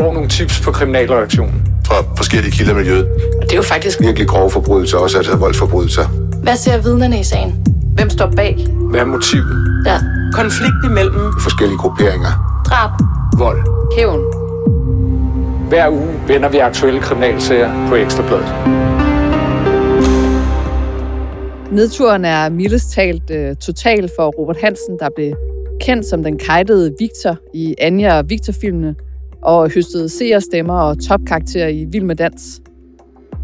får nogle tips på kriminalreaktionen. Fra forskellige kilder i miljøet. Og det er jo faktisk Virkelig grove forbrydelser, også altså voldsforbrydelser. Hvad ser vidnerne i sagen? Hvem står bag? Hvad er motivet? Ja. Konflikt imellem Forskellige grupperinger. Drab. Vold. Hævn. Hver uge vender vi aktuelle kriminalsager på Ekstrabladet. Nedturen er mildest talt uh, total for Robert Hansen, der blev kendt som den kajtede Victor i Anja og Victor-filmene, og høstede seerstemmer og topkarakterer i Vild med Dans.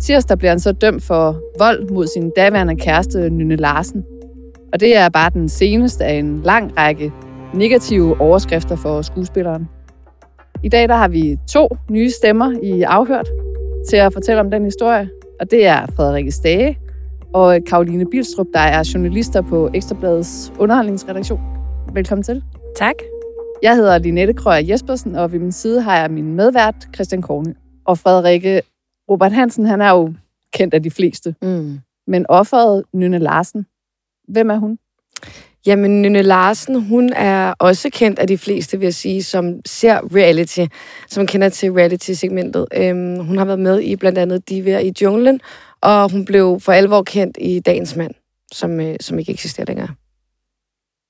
Tirsdag bliver han så dømt for vold mod sin daværende kæreste, Nynne Larsen. Og det er bare den seneste af en lang række negative overskrifter for skuespilleren. I dag der har vi to nye stemmer i afhørt til at fortælle om den historie, og det er Frederikke Stage og Karoline Bilstrup, der er journalister på Ekstrabladets underholdningsredaktion. Velkommen til. Tak. Jeg hedder Linette Krøyer Jespersen, og ved min side har jeg min medvært, Christian Korne. Og Frederikke Robert Hansen, han er jo kendt af de fleste. Mm. Men offeret Nynne Larsen, hvem er hun? Jamen, Nynne Larsen, hun er også kendt af de fleste, vil jeg sige, som ser reality, som kender til reality-segmentet. Øhm, hun har været med i blandt andet Diva i junglen, og hun blev for alvor kendt i Dagens Mand, som, øh, som ikke eksisterer længere.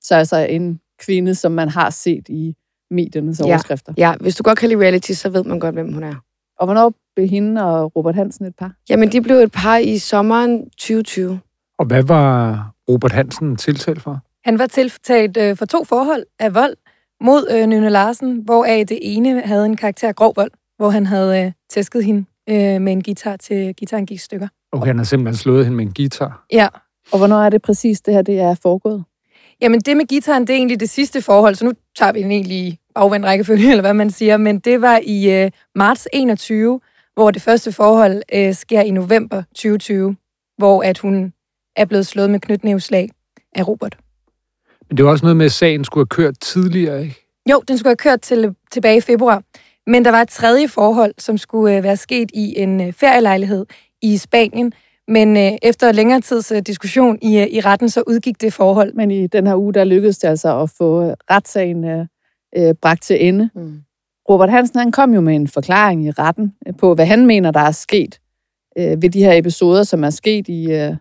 Så altså en kvinde, som man har set i mediernes overskrifter. Ja, hvis du godt kan lide reality, så ved man godt, hvem hun er. Og hvornår blev hende og Robert Hansen et par? Jamen, de blev et par i sommeren 2020. Og hvad var Robert Hansen tiltalt for? Han var tiltalt øh, for to forhold af vold mod øh, Nynne Larsen, hvoraf det ene havde en karakter af grov vold, hvor han havde øh, tæsket hende øh, med en guitar til guitaren gik stykker. Okay, han har simpelthen slået hende med en guitar. Ja, Og hvornår er det præcis, det her det er foregået? Jamen, det med gitaren, det er egentlig det sidste forhold, så nu tager vi den egentlig i bagvendt rækkefølge, eller hvad man siger, men det var i øh, marts 21, hvor det første forhold øh, sker i november 2020, hvor at hun er blevet slået med knytnævslag af Robert. Men det var også noget med, at sagen skulle have kørt tidligere, ikke? Jo, den skulle have kørt til, tilbage i februar, men der var et tredje forhold, som skulle øh, være sket i en øh, ferielejlighed i Spanien, men øh, efter længere tids øh, diskussion i, øh, i retten, så udgik det forhold. Men i den her uge, der lykkedes det altså at få øh, retssagen øh, øh, bragt til ende. Mm. Robert Hansen han kom jo med en forklaring i retten øh, på, hvad han mener, der er sket øh, ved de her episoder, som er sket i øh,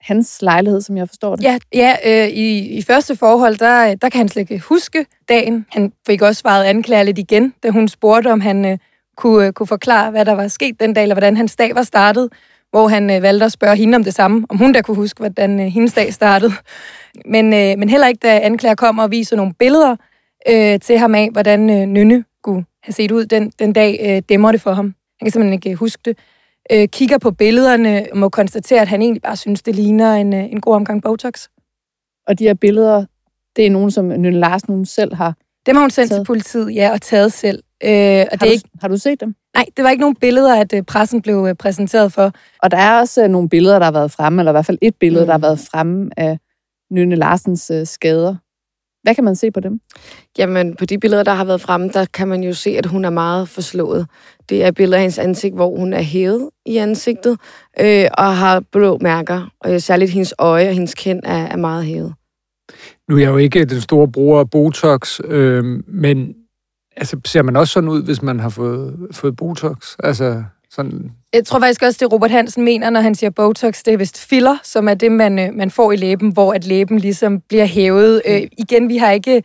hans lejlighed, som jeg forstår det. Ja, ja øh, i, i første forhold, der, der kan han slet ikke huske dagen. Han fik også svaret anklager lidt igen, da hun spurgte, om han øh, kunne, øh, kunne forklare, hvad der var sket den dag, eller hvordan hans dag var startet, hvor han øh, valgte at spørge hende om det samme, om hun der kunne huske, hvordan øh, hendes dag startede. Men, øh, men heller ikke, da anklager kommer og viser nogle billeder øh, til ham af, hvordan øh, Nynne kunne have set ud den, den dag, øh, dæmmer det for ham. Han kan simpelthen ikke øh, huske det. Øh, kigger på billederne og må konstatere, at han egentlig bare synes, det ligner en, øh, en god omgang Botox. Og de her billeder, det er nogen, som Nynne Larsen hun selv har. Dem har hun sendt Taget. til politiet, ja, og taget selv. Øh, og det Har er du, ikke, har du set dem? nej, det var ikke nogen billeder, at øh, pressen blev øh, præsenteret for. Og der er også øh, nogle billeder, der har været fremme, eller i hvert fald et billede, Mm. der har været fremme af Nynne Larsens øh, skader. Hvad kan man se på dem? Jamen, på de billeder, der har været fremme, der kan man jo se, at hun er meget forslået. Det er billeder af hendes ansigt, hvor hun er hævet i ansigtet øh, og har blå mærker. Og særligt hendes øje og hendes kind er, er meget hævet. Nu er jeg jo ikke den store bruger af Botox, øh, men altså, ser man også sådan ud, hvis man har fået, fået Botox? Altså, sådan... Jeg tror faktisk også, det Robert Hansen mener, når han siger Botox, det er vist filler, som er det, man, øh, man får i læben, hvor at læben ligesom bliver hævet. Øh, igen, vi har ikke...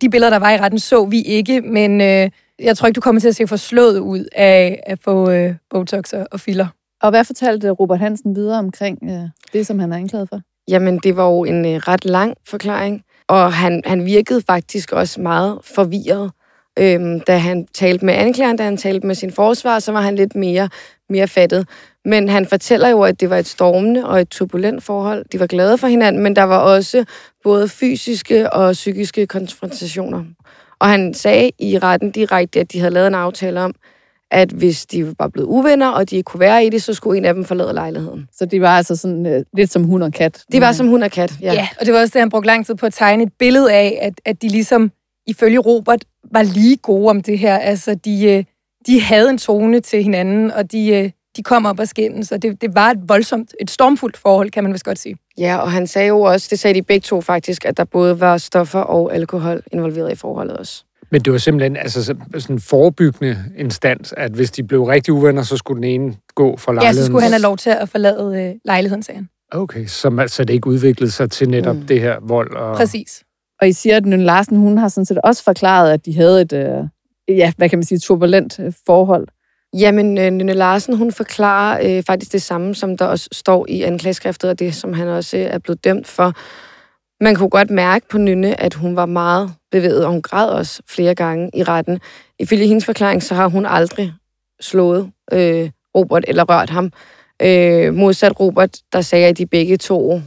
De billeder, der var i retten, så vi ikke, men øh, jeg tror ikke, du kommer til at se forslået ud af at få øh, Botox og, og filler. Og hvad fortalte Robert Hansen videre omkring øh, det, som han er anklaget for? Jamen, det var jo en øh, ret lang forklaring, og han, han virkede faktisk også meget forvirret. Øhm, da han talte med anklageren, da han talte med sin forsvar, så var han lidt mere, mere fattet. Men han fortæller jo, at det var et stormende og et turbulent forhold. De var glade for hinanden, men der var også både fysiske og psykiske konfrontationer. Og han sagde i retten direkte, at de havde lavet en aftale om, at hvis de var blevet uvenner, og de ikke kunne være i det, så skulle en af dem forlade lejligheden. Så de var altså sådan øh, lidt som hund og kat. Det var som hund og kat, ja. Ja. ja, og det var også det, han brugte lang tid på at tegne et billede af, at, at de ligesom, ifølge Robert, var lige gode om det her. Altså, de, øh, de havde en tone til hinanden, og de, øh, de kom op og skændes, og det, det var et voldsomt, et stormfuldt forhold, kan man vist godt sige. Ja, og han sagde jo også, det sagde de begge to faktisk, at der både var stoffer og alkohol involveret i forholdet også. Men det var simpelthen altså, så- sådan en forebyggende instans, at hvis de blev rigtig uvenner, så skulle den ene gå fra Ja, lejligheden. så skulle han have lov til at forlade øh, lejligheden, sagde han. Okay, så, så det ikke udviklede sig til netop mm. det her vold. Og... Præcis. Og I siger, at Nynne Larsen, hun har sådan set også forklaret, at de havde et, øh, ja, hvad kan man sige, turbulent øh, forhold. Jamen, øh, Nynne Larsen, hun forklarer øh, faktisk det samme, som der også står i anklageskriftet, og det, som han også øh, er blevet dømt for. Man kunne godt mærke på Nynne, at hun var meget bevæget, og hun græd også flere gange i retten. Ifølge hendes forklaring, så har hun aldrig slået øh, Robert eller rørt ham. Øh, modsat Robert, der sagde, at de begge to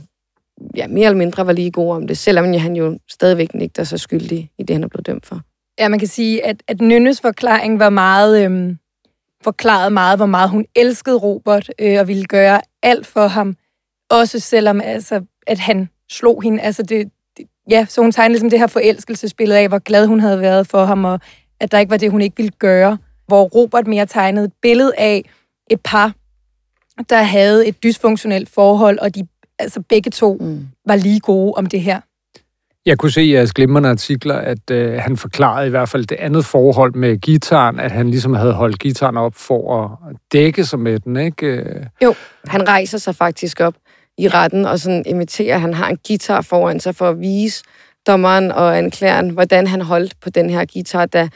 ja, mere eller mindre var lige gode om det, selvom han jo stadigvæk nægter sig skyldig i det, han er blevet dømt for. Ja, man kan sige, at, at Nynnes forklaring var meget, øhm, forklaret meget, hvor meget hun elskede Robert, øh, og ville gøre alt for ham. Også selvom altså, at han slog hende. Altså det, det, ja, så hun tegnede ligesom det her forelskelsesbillede af, hvor glad hun havde været for ham, og at der ikke var det, hun ikke ville gøre. Hvor Robert mere tegnede et billede af et par, der havde et dysfunktionelt forhold, og de altså begge to Mm. var lige gode om det her. Jeg kunne se i jeres glimrende artikler, at øh, han forklarede i hvert fald det andet forhold med gitaren, at han ligesom havde holdt gitaren op for at dække sig med den, ikke? Øh, Han rejser sig faktisk op i retten og sådan imiterer, han har en guitar foran sig for at vise dommeren og anklageren, hvordan han holdt på den her guitar, da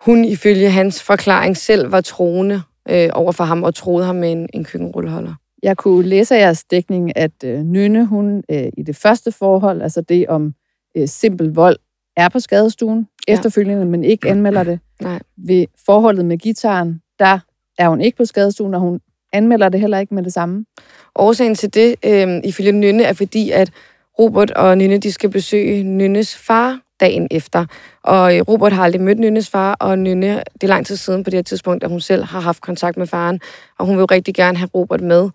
hun ifølge hans forklaring selv var troende øh, over for ham og troede ham med en, en køkkenrulleholder. Jeg kunne læse af jeres dækning, at øh, Nynne, hun øh, i det første forhold, altså det om øh, simpel vold, er på skadestuen Ja. efterfølgende, men ikke anmelder det. Nej. Ved forholdet med gitaren, der er hun ikke på skadestuen, og hun anmelder det heller ikke med det samme. Årsagen til det, øh, ifølge Nynne, er fordi, at Robert og Nynne, de skal besøge Nynnes far dagen efter. Og øh, Robert har aldrig mødt Nynnes far, og Nynne, det er lang tid siden på det her tidspunkt, at hun selv har haft kontakt med faren, og hun vil jo rigtig gerne have Robert med.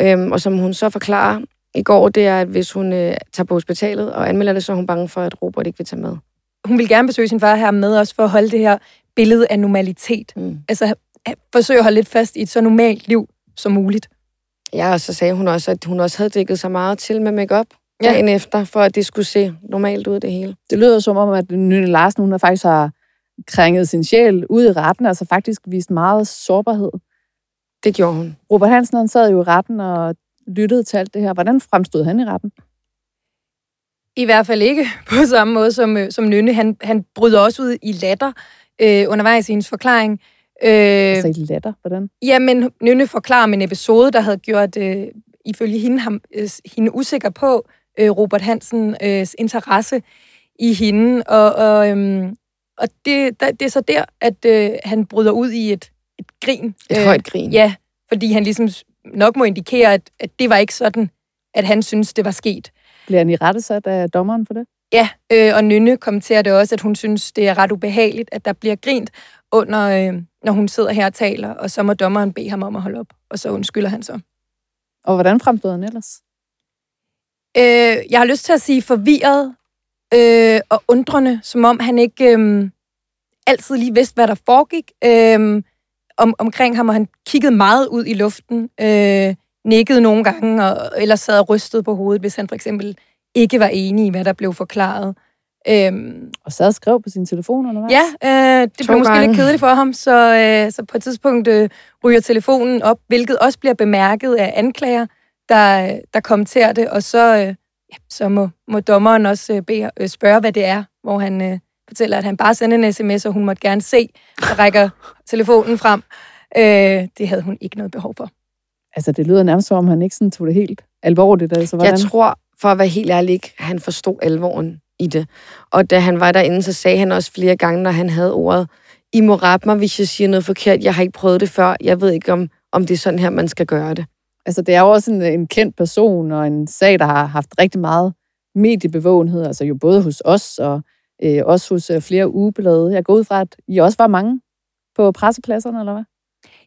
Øhm, og som hun så forklarer i går, det er, at hvis hun øh, tager på hospitalet og anmelder det, så er hun bange for, at Robert ikke vil tage med. Hun vil gerne besøge sin far her med os for at holde det her billede af normalitet. Mm. Altså forsøge at holde lidt fast i et så normalt liv som muligt. Ja, og så sagde hun også, at hun også havde dækket sig meget til med makeup Ja. dagen efter, for at det skulle se normalt ud, det hele. Det lyder som om, at Nynne Larsen, hun har faktisk har krænget sin sjæl ud i retten, altså faktisk vist meget sårbarhed. Det gjorde hun. Robert Hansen, han sad jo i retten og lyttede til alt det her. Hvordan fremstod han i retten? I hvert fald ikke på samme måde som, øh, som Nynne. Han, han bryder også ud i latter øh, undervejs i hendes forklaring. Øh, Altså i latter, hvordan? Jamen, Nynne forklarer om en episode, der havde gjort, øh, ifølge hende, ham, øh, hende usikker på øh, Robert Hansens øh, interesse i hende. Og, og, øhm, og det, der, det er så der, at øh, han bryder ud i et, et grin. Et øh, højt grin. Ja, fordi han ligesom nok må indikere, at, at det var ikke sådan, at han synes, det var sket. Bliver han i rette sat af dommeren for det? Ja, øh, og Nynne kommenterer det også, at hun synes, det er ret ubehageligt, at der bliver grint, under, øh, når hun sidder her og taler, og så må dommeren bede ham om at holde op, og så undskylder han så. Og hvordan fremstod han ellers? Øh, jeg har lyst til at sige forvirret øh, og undrende, som om han ikke øh, altid lige vidste, hvad der foregik øh, om, omkring ham, og han kiggede meget ud i luften, øh, nikkede nogle gange, og ellers sad og rystede på hovedet, hvis han for eksempel ikke var enig i, hvad der blev forklaret. Øhm, Og sad og skrev på sin telefon undervejs? ja, øh, det To blev måske gange. lidt kedeligt for ham, så, øh, så på et tidspunkt øh, ryger telefonen op, hvilket også bliver bemærket af anklager, der, der kommenterer det, og så, øh, ja, så må, må dommeren også øh, bede, øh, spørge, hvad det er, hvor han øh, fortæller, at han bare sender en sms, og hun måtte gerne se, og rækker telefonen frem. Øh, det havde hun ikke noget behov for. Altså, det lyder nærmest som om, han ikke sådan tog det helt alvorligt. Altså, hvordan? Jeg tror, for at være helt ærlig, ikke, han forstod alvoren i det. Og da han var derinde, så sagde han også flere gange, når han havde ordet, I må rette mig, hvis jeg siger noget forkert. Jeg har ikke prøvet det før. Jeg ved ikke, om, om det er sådan her, man skal gøre det. Altså, det er jo også en, en kendt person, og en sag, der har haft rigtig meget mediebevågenhed, altså jo både hos os, og øh, også hos øh, flere ugeblade. Jeg går ud fra, at I også var mange på pressepladserne, eller hvad?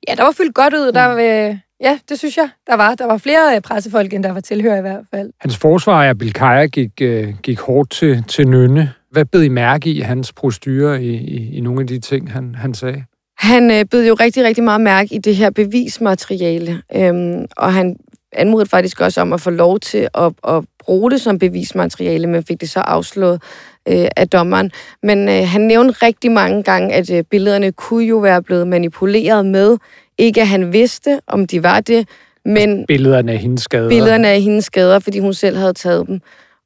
Ja, der var fyldt godt ud. Der, øh, ja, det synes jeg, der var. Der var flere øh, pressefolk, end der var tilhører i hvert fald. Hans forsvarer, Bilkaya, gik, øh, gik hårdt til, til Nynne. Hvad bed I mærke i hans prostyre i, i, i nogle af de ting, han, han sagde? Han øh, bed jo rigtig, rigtig meget mærke i det her bevismateriale, øhm, og han anmodede faktisk også om at få lov til at, at bruge det som bevismateriale, men fik det så afslået øh, af dommeren. Men øh, han nævnte rigtig mange gange, at øh, billederne kunne jo være blevet manipuleret med. Ikke at han vidste, om de var det, men Billederne af hendes skader. billederne af hendes skader, fordi hun selv havde taget dem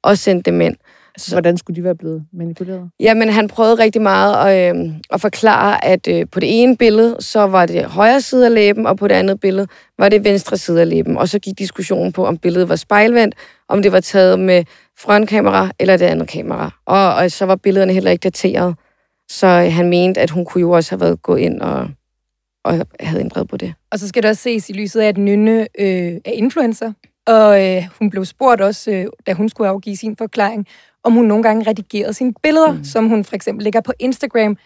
og sendt dem ind. Så hvordan skulle de være blevet manipuleret? Jamen, han prøvede rigtig meget at, øh, at forklare, at øh, på det ene billede, så var det højre side af læben, og på det andet billede var det venstre side af læben. Og så gik diskussionen på, om billedet var spejlvendt, om det var taget med frontkamera eller det andet kamera. Og, og så var billederne heller ikke dateret. Så øh, han mente, at hun kunne jo også have været gået ind og, og havde ændret på det. Og så skal det også ses i lyset af, at Nynne øh, er influencer. Og øh, hun blev spurgt også, øh, da hun skulle afgive sin forklaring, om hun nogle gange redigerede sine billeder, mm. som hun for eksempel lægger på Instagram,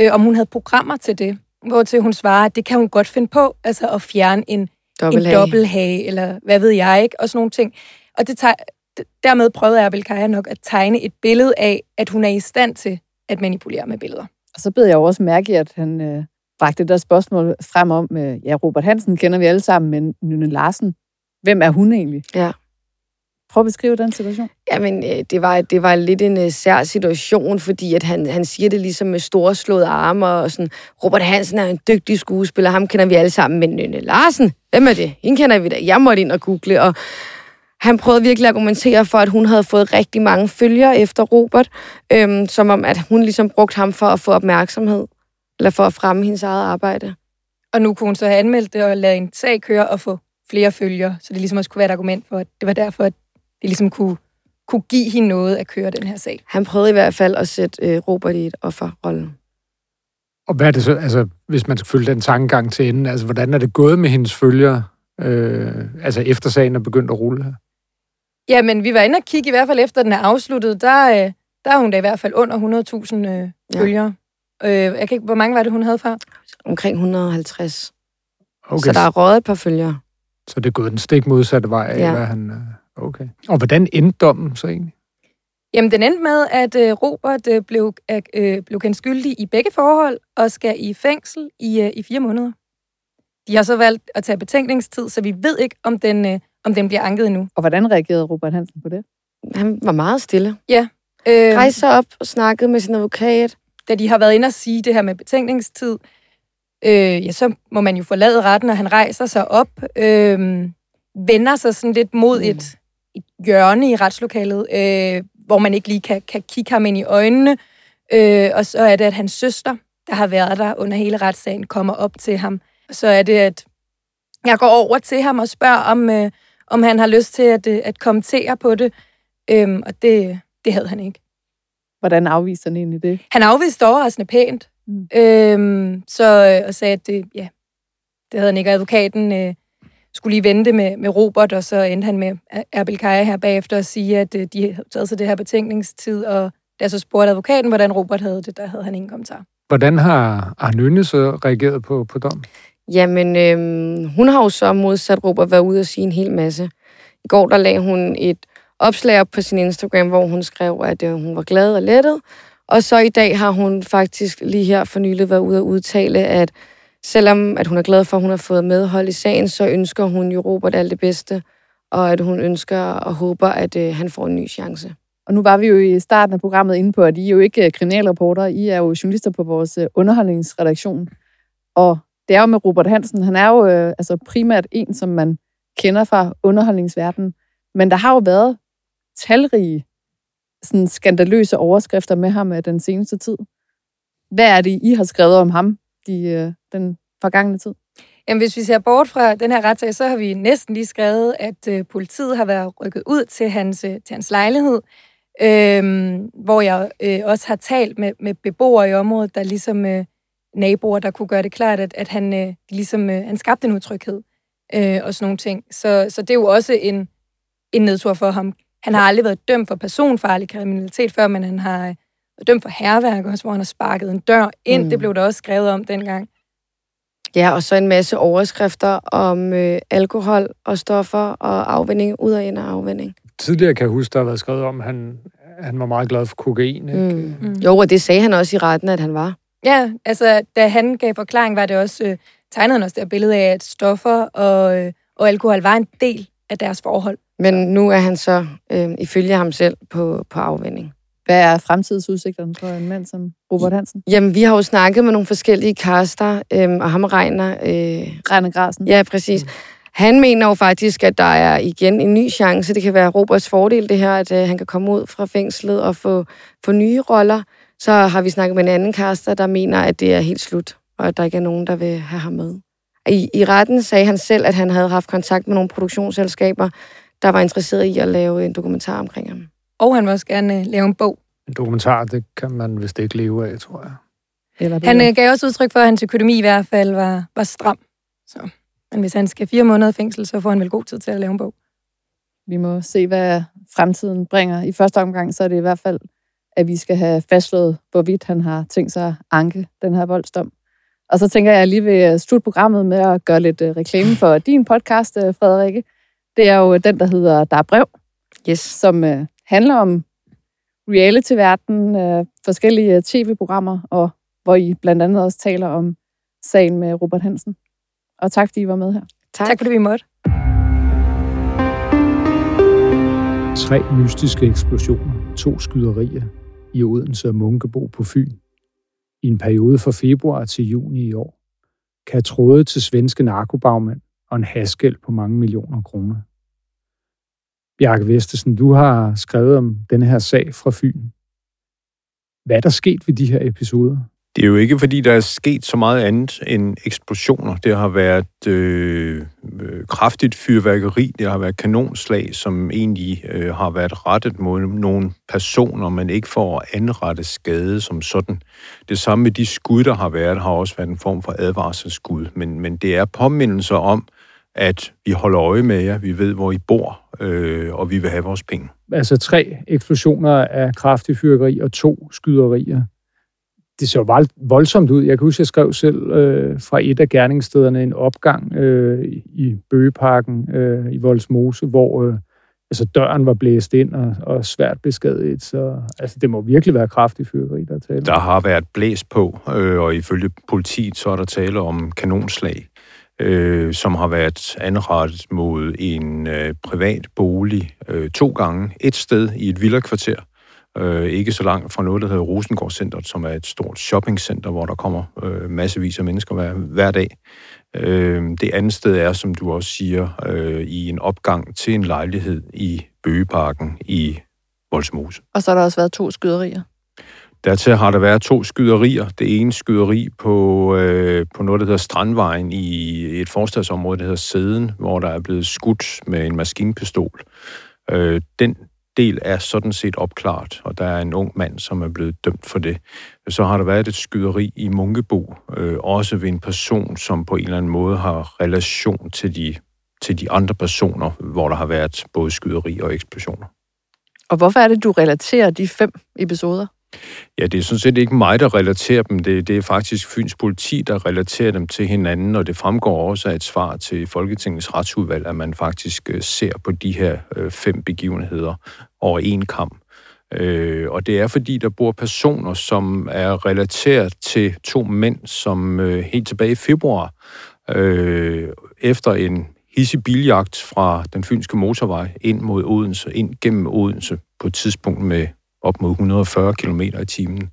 øh, om hun havde programmer til det. Hvor til hun svarer, at det kan hun godt finde på, altså at fjerne en, en Dobbelthage. dobbelthage, eller hvad ved jeg ikke, og sådan nogle ting. Og det tager, dermed prøvede Abel Kaja nok at tegne et billede af, at hun er i stand til at manipulere med billeder. Og så bed jeg jo også mærke i, at han øh, bragte det der spørgsmål frem om, øh, ja, Robert Hansen kender vi alle sammen, men Nynne Larsen, hvem er hun egentlig? Ja. Prøv at beskrive den situation. Jamen, øh, det var, det var lidt en uh, sær situation, fordi at han, han siger det ligesom med storslåede arme, og sådan, Robert Hansen er en dygtig skuespiller, ham kender vi alle sammen, men Nynne Larsen, hvem er det? Hende kender vi da. Jeg måtte ind og google, og han prøvede virkelig at argumentere for, at hun havde fået rigtig mange følgere efter Robert, øhm, som om, at hun ligesom brugte ham for at få opmærksomhed, eller for at fremme hendes eget arbejde. Og nu kunne hun så have anmeldt det og lade en sag køre og få flere følgere, så det ligesom også kunne være et argument for, at det var derfor, at det ligesom kunne, kunne give hende noget at køre den her sag. Han prøvede i hvert fald at sætte øh, Robert i et offerrolle. Og hvad er det så, altså, hvis man skal følge den tankegang til enden, altså, hvordan er det gået med hendes følgere, øh, altså efter sagen er begyndt at rulle her? Ja, men vi var inde og kigge, i hvert fald efter den er afsluttet, der, øh, der er hun da i hvert fald under 100.000 øh, Ja. følgere. Øh, jeg kan ikke, hvor mange var det, hun havde før? Omkring 150. Okay, Så der er røget et par følgere. så det er gået den stik modsatte vej af, Ja. hvad han... øh, Okay. Og hvordan endte dommen så egentlig? Jamen, den endte med, at øh, Robert øh, blev, øh, blev kendt skyldig i begge forhold og skal i fængsel i, øh, i fire måneder. De har så valgt at tage betænkningstid, så vi ved ikke, om den, øh, om den bliver anket endnu. Og hvordan reagerede Robert Hansen på det? Han var meget stille. Øh, Rejste sig op og snakkede med sin advokat. da de har været inde og sige det her med betænkningstid, øh, ja, så må man jo forlade retten, og han rejser sig op, øh, vender sig sådan lidt mod Mm. et, et hjørne i retslokalet, øh, hvor man ikke lige kan, kan kigge ham ind i øjnene. Øh, og så er det, at hans søster, der har været der under hele retssagen, kommer op til ham. Og så er det, at jeg går over til ham og spørger, om, øh, om han har lyst til at, øh, at kommentere på det. Øh, og det, det havde han ikke. Hvordan afviste han egentlig det? Han afviste overraskende pænt, Mm. øhm, så, og sagde, at det, ja, det havde han ikke. Og Advokaten øh, skulle lige vente med, med Robert, og så endte han med Erbil Kaja her bagefter at sige, at øh, de havde taget sig det her betænkningstid, og da jeg så spurgte advokaten, hvordan Robert havde det, der havde han ingen kommentar. Hvordan har, Nynne så reageret på, på dommen? Jamen, øhm, hun har jo så modsat Robert været ude og sige en hel masse. I går der lagde hun et opslag op på sin Instagram, hvor hun skrev, at øh, hun var glad og lettet. Og så i dag har hun faktisk lige her for nylig været ude og udtale, at selvom at hun er glad for, at hun har fået medhold i sagen, så ønsker hun jo Robert alt det bedste, og at hun ønsker og håber, at øh, han får en ny chance. Og nu var vi jo i starten af programmet inde på, at I er jo ikke øh, kriminalreporter, I er jo journalister på vores øh, underholdningsredaktion. Og det er jo med Robert Hansen, han er jo øh, altså primært en, som man kender fra underholdningsverdenen. Men der har jo været talrige sådan skandaløse overskrifter med ham af den seneste tid. Hvad er det, I har skrevet om ham de, øh, den forgangne tid? Jamen, hvis vi ser bort fra den her retssag, så har vi næsten lige skrevet, at øh, politiet har været rykket ud til hans, øh, til hans lejlighed, øh, hvor jeg øh, også har talt med, med beboere i området, der ligesom øh, naboer, der kunne gøre det klart, at, at han, øh, ligesom, øh, han skabte en utryghed øh, og sådan nogle ting. Så, så det er jo også en, en nedtur for ham. Han har aldrig været dømt for personfarlig kriminalitet før, men han har øh, været dømt for herværk også, hvor han har sparket en dør ind. Mm. Det blev der også skrevet om dengang. Ja, og så en masse overskrifter om øh, alkohol og stoffer og afvinding, ud og ind og afvinding. Tidligere kan jeg huske, der har været skrevet om, at han, han var meget glad for kokain. Ikke? Mm. Mm. Jo, og det sagde han også i retten, at han var. Ja, altså da han gav forklaring, var det også, øh, tegnede han også det her billede af, at stoffer og, øh, og alkohol var en del af deres forhold. Men nu er han så, øh, ifølge ham selv, på, på afvinding. Hvad er fremtidsudsigterne for en mand som Robert Hansen? Jamen, vi har jo snakket med nogle forskellige kaster, øhm, og ham regner... Øh, Rene Grasen. ja, præcis. Han mener jo faktisk, at der er igen en ny chance. Det kan være Roberts fordel, det her, at øh, han kan komme ud fra fængslet og få, få nye roller. Så har vi snakket med en anden kaster, der mener, at det er helt slut, og at der ikke er nogen, der vil have ham med. I, I retten sagde han selv, at han havde haft kontakt med nogle produktionsselskaber, der var interesseret i at lave en dokumentar omkring ham. Og han vil også gerne øh, lave en bog. En dokumentar, det kan man vist ikke leve af, tror jeg. Eller Han øh, gav også udtryk for, at hans økonomi i hvert fald var, var stram. Så. Men hvis han skal fire måneder i fængsel, så får han vel god tid til at lave en bog. Vi må se, hvad fremtiden bringer. I første omgang, så er det i hvert fald, at vi skal have fastslået, hvorvidt han har tænkt sig at anke den her voldsdom. Og så tænker jeg lige ved slutte programmet med at gøre lidt øh, reklame for din podcast, øh, Frederikke. Det er jo den, der hedder Der er brev, Yes. som øh, handler om reality-verden, øh, forskellige øh, tv-programmer, og hvor I blandt andet også taler om sagen med Robert Hansen. Og tak, fordi I var med her. Tak. Tak fordi vi måtte. Tre mystiske eksplosioner, to skyderier i Odense og Munkebo på Fyn. I en periode fra februar til juni i år. Kan tråde til svenske narkobagmænd og en haskæld på mange millioner kroner. Bjarke Vestesen, du har skrevet om denne her sag fra Fyn. Hvad er der sket ved de her episoder? Det er jo ikke, fordi der er sket så meget andet end eksplosioner. Det har været øh, øh, kraftigt fyrværkeri, det har været kanonslag, som egentlig øh, har været rettet mod nogle personer, men ikke for at anrette skade som sådan. Det samme med de skud, der har været, har også været en form for advarselsskud. Men, men det er påmindelser om, at vi holder øje med jer, vi ved, hvor I bor, øh, og vi vil have vores penge. Altså tre eksplosioner af kraftig fyrværkeri og to skyderier. Det så voldsomt ud. Jeg kan huske, jeg skrev selv øh, fra et af gerningsstederne en opgang øh, i Bøgeparken øh, i Voldsmose, hvor øh, altså døren var blæst ind og, og svært beskadiget. Så altså, det må virkelig være kraftig fyrværkeri, der er tale. Der har været blæst på, øh, og ifølge politiet så er der tale om kanonslag, øh, som har været anrettet mod en øh, privat bolig øh, to gange. Et sted i et villakvarter, øh, ikke så langt fra noget, der hedder Rosengård som er et stort shoppingcenter, hvor der kommer øh, massevis af mennesker hver, hver dag. Øh, det andet sted er, som du også siger, øh, i en opgang til en lejlighed i Bøgeparken i Voldsmose. Og så har der også været to skyderier. Dertil har der været to skyderier. Det ene skyderi på, øh, på noget, der hedder Strandvejen i et forstadsområde, der hedder Sæden, hvor der er blevet skudt med en maskinpistol. Øh, den del er sådan set opklaret, og der er en ung mand, som er blevet dømt for det. Så har der været et skyderi i Munkebo, øh, også ved en person, som på en eller anden måde har relation til de, til de andre personer, hvor der har været både skyderi og eksplosioner. Og hvorfor er det, du relaterer de fem episoder? Ja, det er sådan set ikke mig, der relaterer dem. Det, det er faktisk Fyns politi, der relaterer dem til hinanden, og det fremgår også af et svar til Folketingets retsudvalg, at man faktisk øh, ser på de her øh, fem begivenheder over en kamp. Øh, og det er fordi, der bor personer, som er relateret til to mænd, som øh, helt tilbage i februar, øh, efter en hissig biljagt fra den fynske motorvej ind mod Odense, ind gennem Odense på et tidspunkt med op mod 140 km i timen,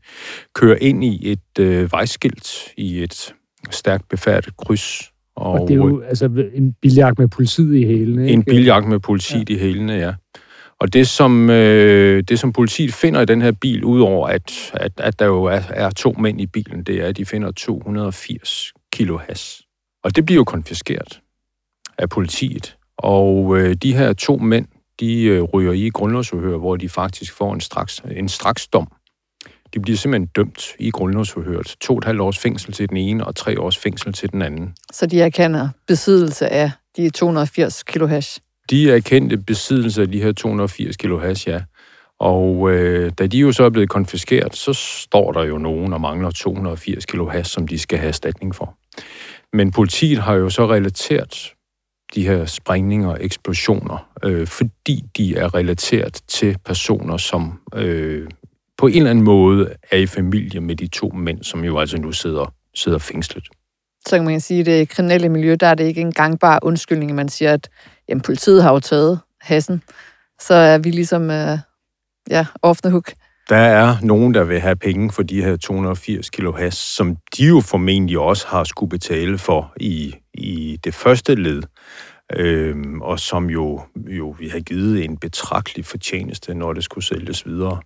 kører ind i et øh, vejskilt i et stærkt befærdet kryds. Og, og det er jo altså en biljagt med politiet i hælene. En biljagt med politiet ja. i hælene, ja. Og det som, øh, det, som politiet finder i den her bil, udover at, at, at der jo er, er to mænd i bilen, det er, at de finder 280 kilo has. Og det bliver jo konfiskeret af politiet. Og øh, de her to mænd, de øh, ryger i grundlovsforhør, hvor de faktisk får en straks, en straks dom. De bliver simpelthen dømt i grundlovsforhøret. To og et halvt års fængsel til den ene, og tre års fængsel til den anden. Så de erkender besiddelse af de 280 kilo hash? De erkendte besiddelse af de her 280 kilo hash, ja. Og øh, da de jo så er blevet konfiskeret, så står der jo nogen og mangler 280 kilo hash, som de skal have erstatning for. Men politiet har jo så relateret de her sprængninger og eksplosioner, øh, fordi de er relateret til personer, som øh, på en eller anden måde er i familie med de to mænd, som jo altså nu sidder, sidder fængslet. Så kan man sige, at det kriminelle miljø, der er det ikke en gangbar undskyldning, at man siger, at jamen, politiet har jo taget hassen, så er vi ligesom, øh, ja, off the hook. Der er nogen, der vil have penge for de her 280 kilo has, som de jo formentlig også har skulle betale for i, i det første led, øh, og som jo, jo vi har givet en betragtelig fortjeneste, når det skulle sælges videre.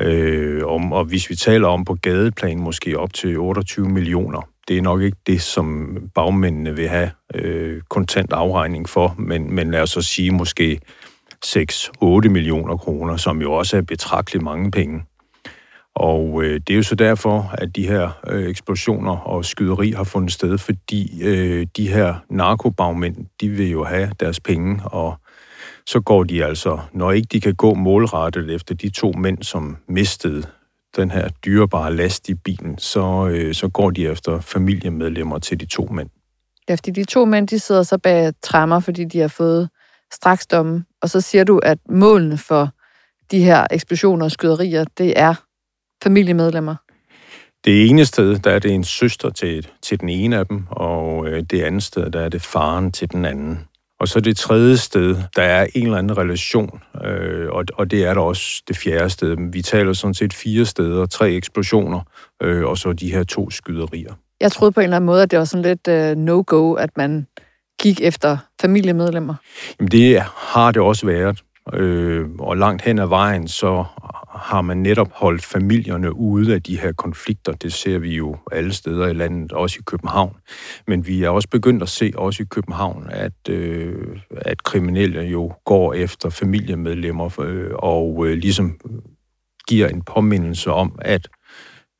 Øh, om, og hvis vi taler om på gadeplan, måske op til 28 millioner, det er nok ikke det, som bagmændene vil have øh, kontant afregning for, men, men lad os så sige måske 6-8 millioner kroner, som jo også er betragteligt mange penge. Og øh, det er jo så derfor, at de her øh, eksplosioner og skyderi har fundet sted, fordi øh, de her narkobagmænd, de vil jo have deres penge, og så går de altså, når ikke de kan gå målrettet efter de to mænd, som mistede den her dyrebare last i bilen, så, øh, så går de efter familiemedlemmer til de to mænd. Ja, fordi de to mænd, de sidder så bag trammer, fordi de har fået straksdomme. Og så siger du, at målene for de her eksplosioner og skyderier, det er familiemedlemmer. Det ene sted, der er det en søster til, til den ene af dem, og øh, det andet sted, der er det faren til den anden. Og så det tredje sted, der er en eller anden relation, øh, og, og det er der også det fjerde sted. Vi taler sådan set fire steder, tre eksplosioner, øh, og så de her to skyderier. Jeg troede på en eller anden måde, at det var sådan lidt øh, no-go, at man gik efter familiemedlemmer. Jamen det har det også været, øh, og langt hen ad vejen, så har man netop holdt familierne ude af de her konflikter. Det ser vi jo alle steder i landet, også i København. Men vi er også begyndt at se, også i København, at, øh, at kriminelle jo går efter familiemedlemmer øh, og øh, ligesom giver en påmindelse om, at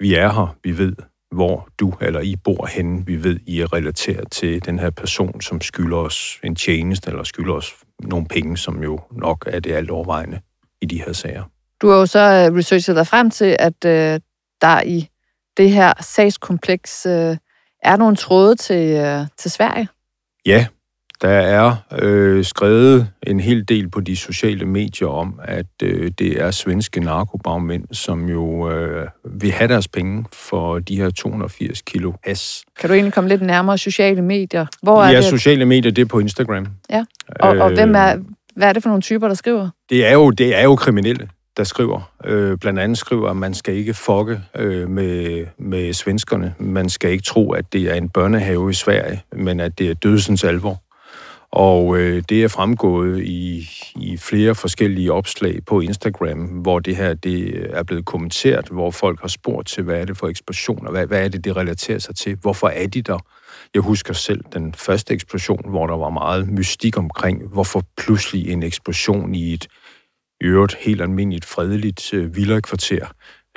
vi er her, vi ved, hvor du eller I bor henne. Vi ved, I er relateret til den her person, som skylder os en tjeneste, eller skylder os nogle penge, som jo nok er det alt overvejende i de her sager. Du har jo så øh, researchet dig frem til, at øh, der i det her sagskompleks øh, er nogle tråde til, øh, til Sverige. Ja, der er øh, skrevet en hel del på de sociale medier om, at øh, det er svenske narkobagmænd, som jo øh, vil have deres penge for de her 280 kilo has. Kan du egentlig komme lidt nærmere sociale medier? Hvor er ja, det? sociale medier, det er på Instagram. Ja, og, og hvem er, hvad er det for nogle typer, der skriver? Det er jo, det er jo kriminelle der skriver. Øh, blandt andet skriver, at man skal ikke fokke øh, med, med svenskerne. Man skal ikke tro, at det er en børnehave i Sverige, men at det er dødsens alvor. Og øh, det er fremgået i, i flere forskellige opslag på Instagram, hvor det her det er blevet kommenteret, hvor folk har spurgt til, hvad er det for eksplosioner, hvad, hvad er det, det relaterer sig til, hvorfor er de der? Jeg husker selv den første eksplosion, hvor der var meget mystik omkring, hvorfor pludselig en eksplosion i et i øvrigt helt almindeligt fredeligt øh, villakvarter.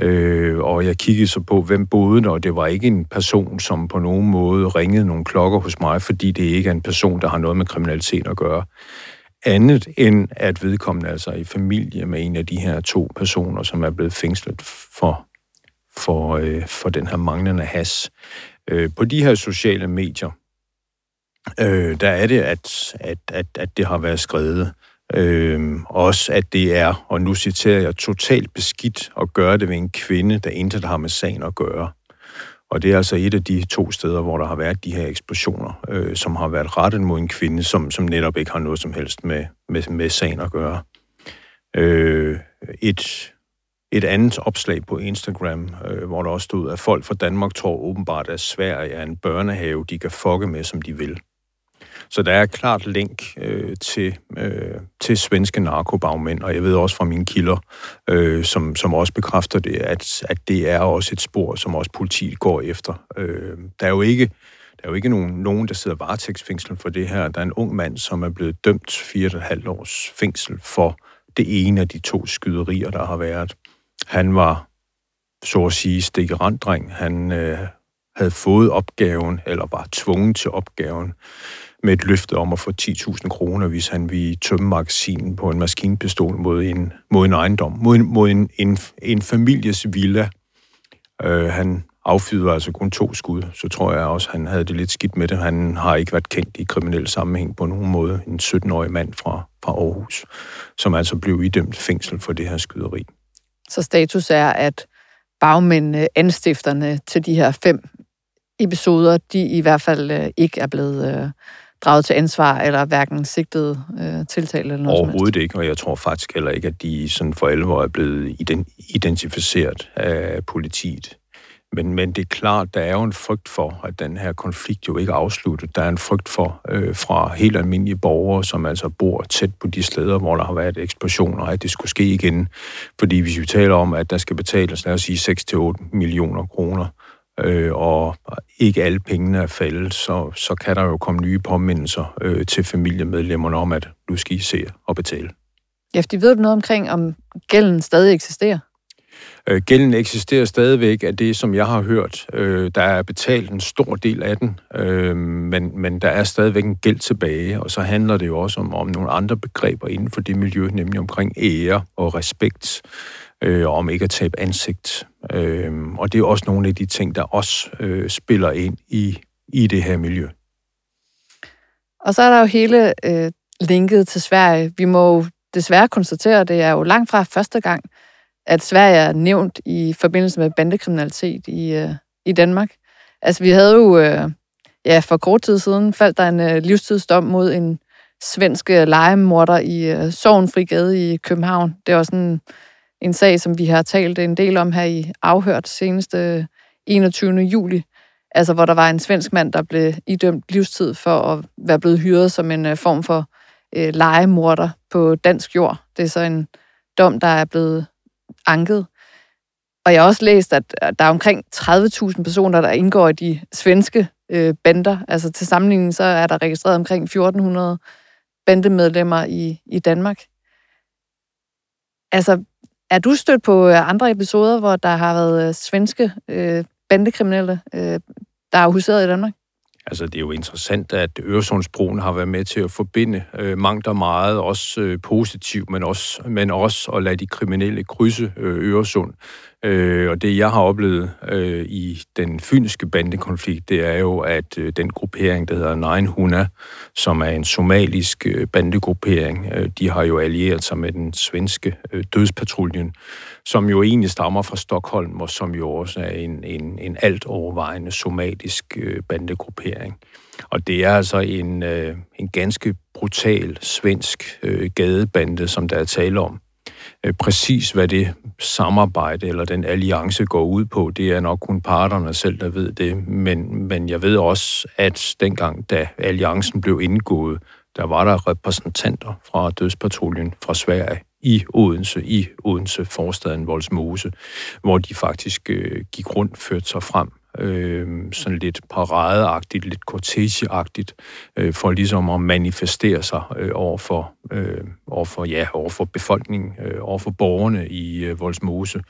Øh, og jeg kiggede så på, hvem boede der, og det var ikke en person, som på nogen måde ringede nogle klokker hos mig, fordi det ikke er en person, der har noget med kriminalitet at gøre. Andet end at vedkommende altså i familie med en af de her to personer, som er blevet fængslet for, for, øh, for den her manglende has. Øh, på de her sociale medier, øh, der er det, at, at, at, at det har været skrevet. Øh, også at det er, og nu citerer jeg, totalt beskidt at gøre det ved en kvinde, der intet har med sagen at gøre. Og det er altså et af de to steder, hvor der har været de her eksplosioner, øh, som har været rettet mod en kvinde, som, som netop ikke har noget som helst med, med, med sagen at gøre. Øh, et, et andet opslag på Instagram, øh, hvor der også stod, at folk fra Danmark tror åbenbart, at Sverige er en børnehave, de kan fucke med, som de vil. Så der er et klart link øh, til, øh, til svenske narkobagmænd, og jeg ved også fra mine kilder, øh, som, som også bekræfter det, at, at det er også et spor, som også politiet går efter. Øh, der er jo ikke der er jo ikke nogen, nogen, der sidder varetægtsfængsel for det her. Der er en ung mand, som er blevet dømt 4,5 års fængsel for det ene af de to skyderier, der har været. Han var, så at sige, stikkeranddreng. Han øh, havde fået opgaven, eller var tvunget til opgaven, med et løfte om at få 10.000 kroner, hvis han vil tømme magasinen på en maskinpistol mod en, mod en ejendom, mod en, mod en, en, en families villa. Øh, han affyrede altså kun to skud, så tror jeg også, han havde det lidt skidt med det. Han har ikke været kendt i kriminel sammenhæng på nogen måde. En 17-årig mand fra, fra Aarhus, som altså blev idømt fængsel for det her skyderi. Så status er, at bagmændene, anstifterne til de her fem episoder, de i hvert fald øh, ikke er blevet øh, draget til ansvar, eller hverken sigtet øh, tiltalt eller noget Overhovedet ikke, og jeg tror faktisk heller ikke, at de sådan for alvor er blevet identificeret af politiet. Men, men det er klart, der er jo en frygt for, at den her konflikt jo ikke er afsluttet. Der er en frygt for øh, fra helt almindelige borgere, som altså bor tæt på de steder, hvor der har været eksplosioner, at det skulle ske igen. Fordi hvis vi taler om, at der skal betales, lad os sige, 6-8 millioner kroner, øh, og ikke alle pengene er faldet, så, så kan der jo komme nye påmindelser øh, til familiemedlemmerne om, at nu skal I se og betale. Ja, fordi ved du noget omkring, om gælden stadig eksisterer? Øh, gælden eksisterer stadigvæk af det, som jeg har hørt. Øh, der er betalt en stor del af den, øh, men, men der er stadigvæk en gæld tilbage, og så handler det jo også om, om nogle andre begreber inden for det miljø, nemlig omkring ære og respekt, øh, og om ikke at tabe ansigt. Øh, og det er også nogle af de ting, der også øh, spiller ind i, i det her miljø. Og så er der jo hele øh, linket til Sverige. Vi må jo desværre konstatere, at det er jo langt fra første gang, at Sverige er nævnt i forbindelse med bandekriminalitet i, øh, i Danmark. Altså, vi havde jo, øh, ja, for kort tid siden faldt der en øh, livstidsdom mod en svensk legemorder i øh, Sovenfrigade i København. Det var sådan en, sag, som vi har talt en del om her i afhørt seneste 21. juli. Altså, hvor der var en svensk mand, der blev idømt livstid for at være blevet hyret som en øh, form for øh, legemorder på dansk jord. Det er så en dom, der er blevet anket. Og jeg har også læst, at der er omkring 30.000 personer, der indgår i de svenske øh, bander. Altså til sammenligning, så er der registreret omkring 1.400 bandemedlemmer i, i Danmark. Altså, er du stødt på øh, andre episoder, hvor der har været øh, svenske øh, bandekriminelle, øh, der har huseret i Danmark? Altså, det er jo interessant, at Øresundsbroen har været med til at forbinde øh, mangt og meget, også øh, positivt, men også, men også at lade de kriminelle krydse øh, Øresund. Øh, og det, jeg har oplevet øh, i den fynske bandekonflikt, det er jo, at øh, den gruppering, der hedder Nine Huna, som er en somalisk øh, bandegruppering, øh, de har jo allieret sig med den svenske øh, dødspatruljen, som jo egentlig stammer fra Stockholm, og som jo også er en, en, en alt overvejende somalisk øh, bandegruppering. Og det er altså en, øh, en ganske brutal svensk øh, gadebande, som der er tale om. Øh, præcis hvad det samarbejde eller den alliance går ud på, det er nok kun parterne selv, der ved det. Men, men jeg ved også, at dengang, da alliancen blev indgået, der var der repræsentanter fra dødspatruljen fra Sverige i Odense, i Odense forstaden Voldsmose, hvor de faktisk øh, gik rundt, førte sig frem øh, sådan lidt paradeagtigt, lidt cortege-agtigt, øh, for ligesom at manifestere sig øh, over, for, øh, over, for, ja, over for befolkningen, øh, over for borgerne i øh, Voldsmose.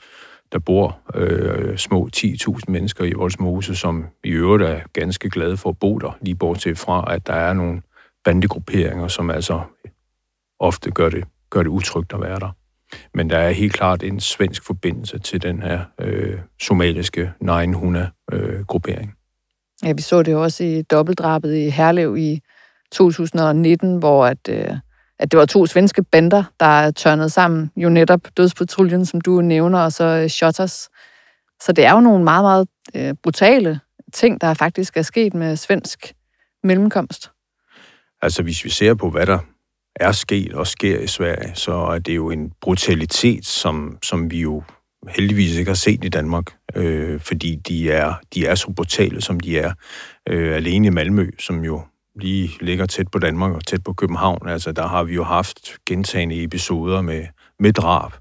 Der bor øh, små 10.000 mennesker i Voldsmose, som i øvrigt er ganske glade for at bo der, lige bortset fra, at der er nogle bandegrupperinger, som altså ofte gør det, gør det utrygt at være der. Men der er helt klart en svensk forbindelse til den her øh, somaliske 900-gruppering. Øh, ja, vi så det jo også i dobbeltdrabet i Herlev i 2019, hvor at, øh, at det var to svenske bander, der tørnede sammen. Jo netop dødspatruljen, som du nævner, og så øh, Shotters. Så det er jo nogle meget, meget øh, brutale ting, der faktisk er sket med svensk mellemkomst. Altså, hvis vi ser på, hvad der er sket og sker i Sverige, så er det jo en brutalitet, som, som vi jo heldigvis ikke har set i Danmark, øh, fordi de er, de er så brutale, som de er. Øh, alene i Malmø, som jo lige ligger tæt på Danmark og tæt på København, altså der har vi jo haft gentagende episoder med, med drab,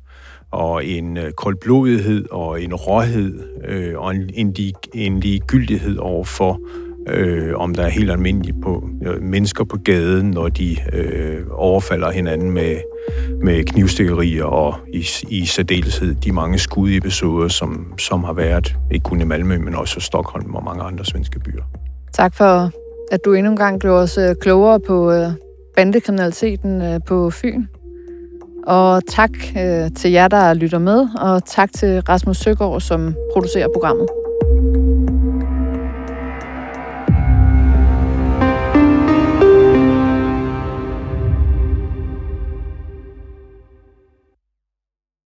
og en øh, koldblodighed og en råhed øh, og en, en, en ligegyldighed over for øh, om der er helt almindelige på, øh, mennesker på gaden, når de øh, overfalder hinanden med, med knivstikkerier og i, i særdeleshed de mange skudepisoder, som, som har været ikke kun i Malmø, men også i Stockholm og mange andre svenske byer. Tak for, at du endnu en gang gjorde os øh, klogere på øh, bandekriminaliteten øh, på Fyn. Og tak øh, til jer, der lytter med, og tak til Rasmus Søgaard, som producerer programmet.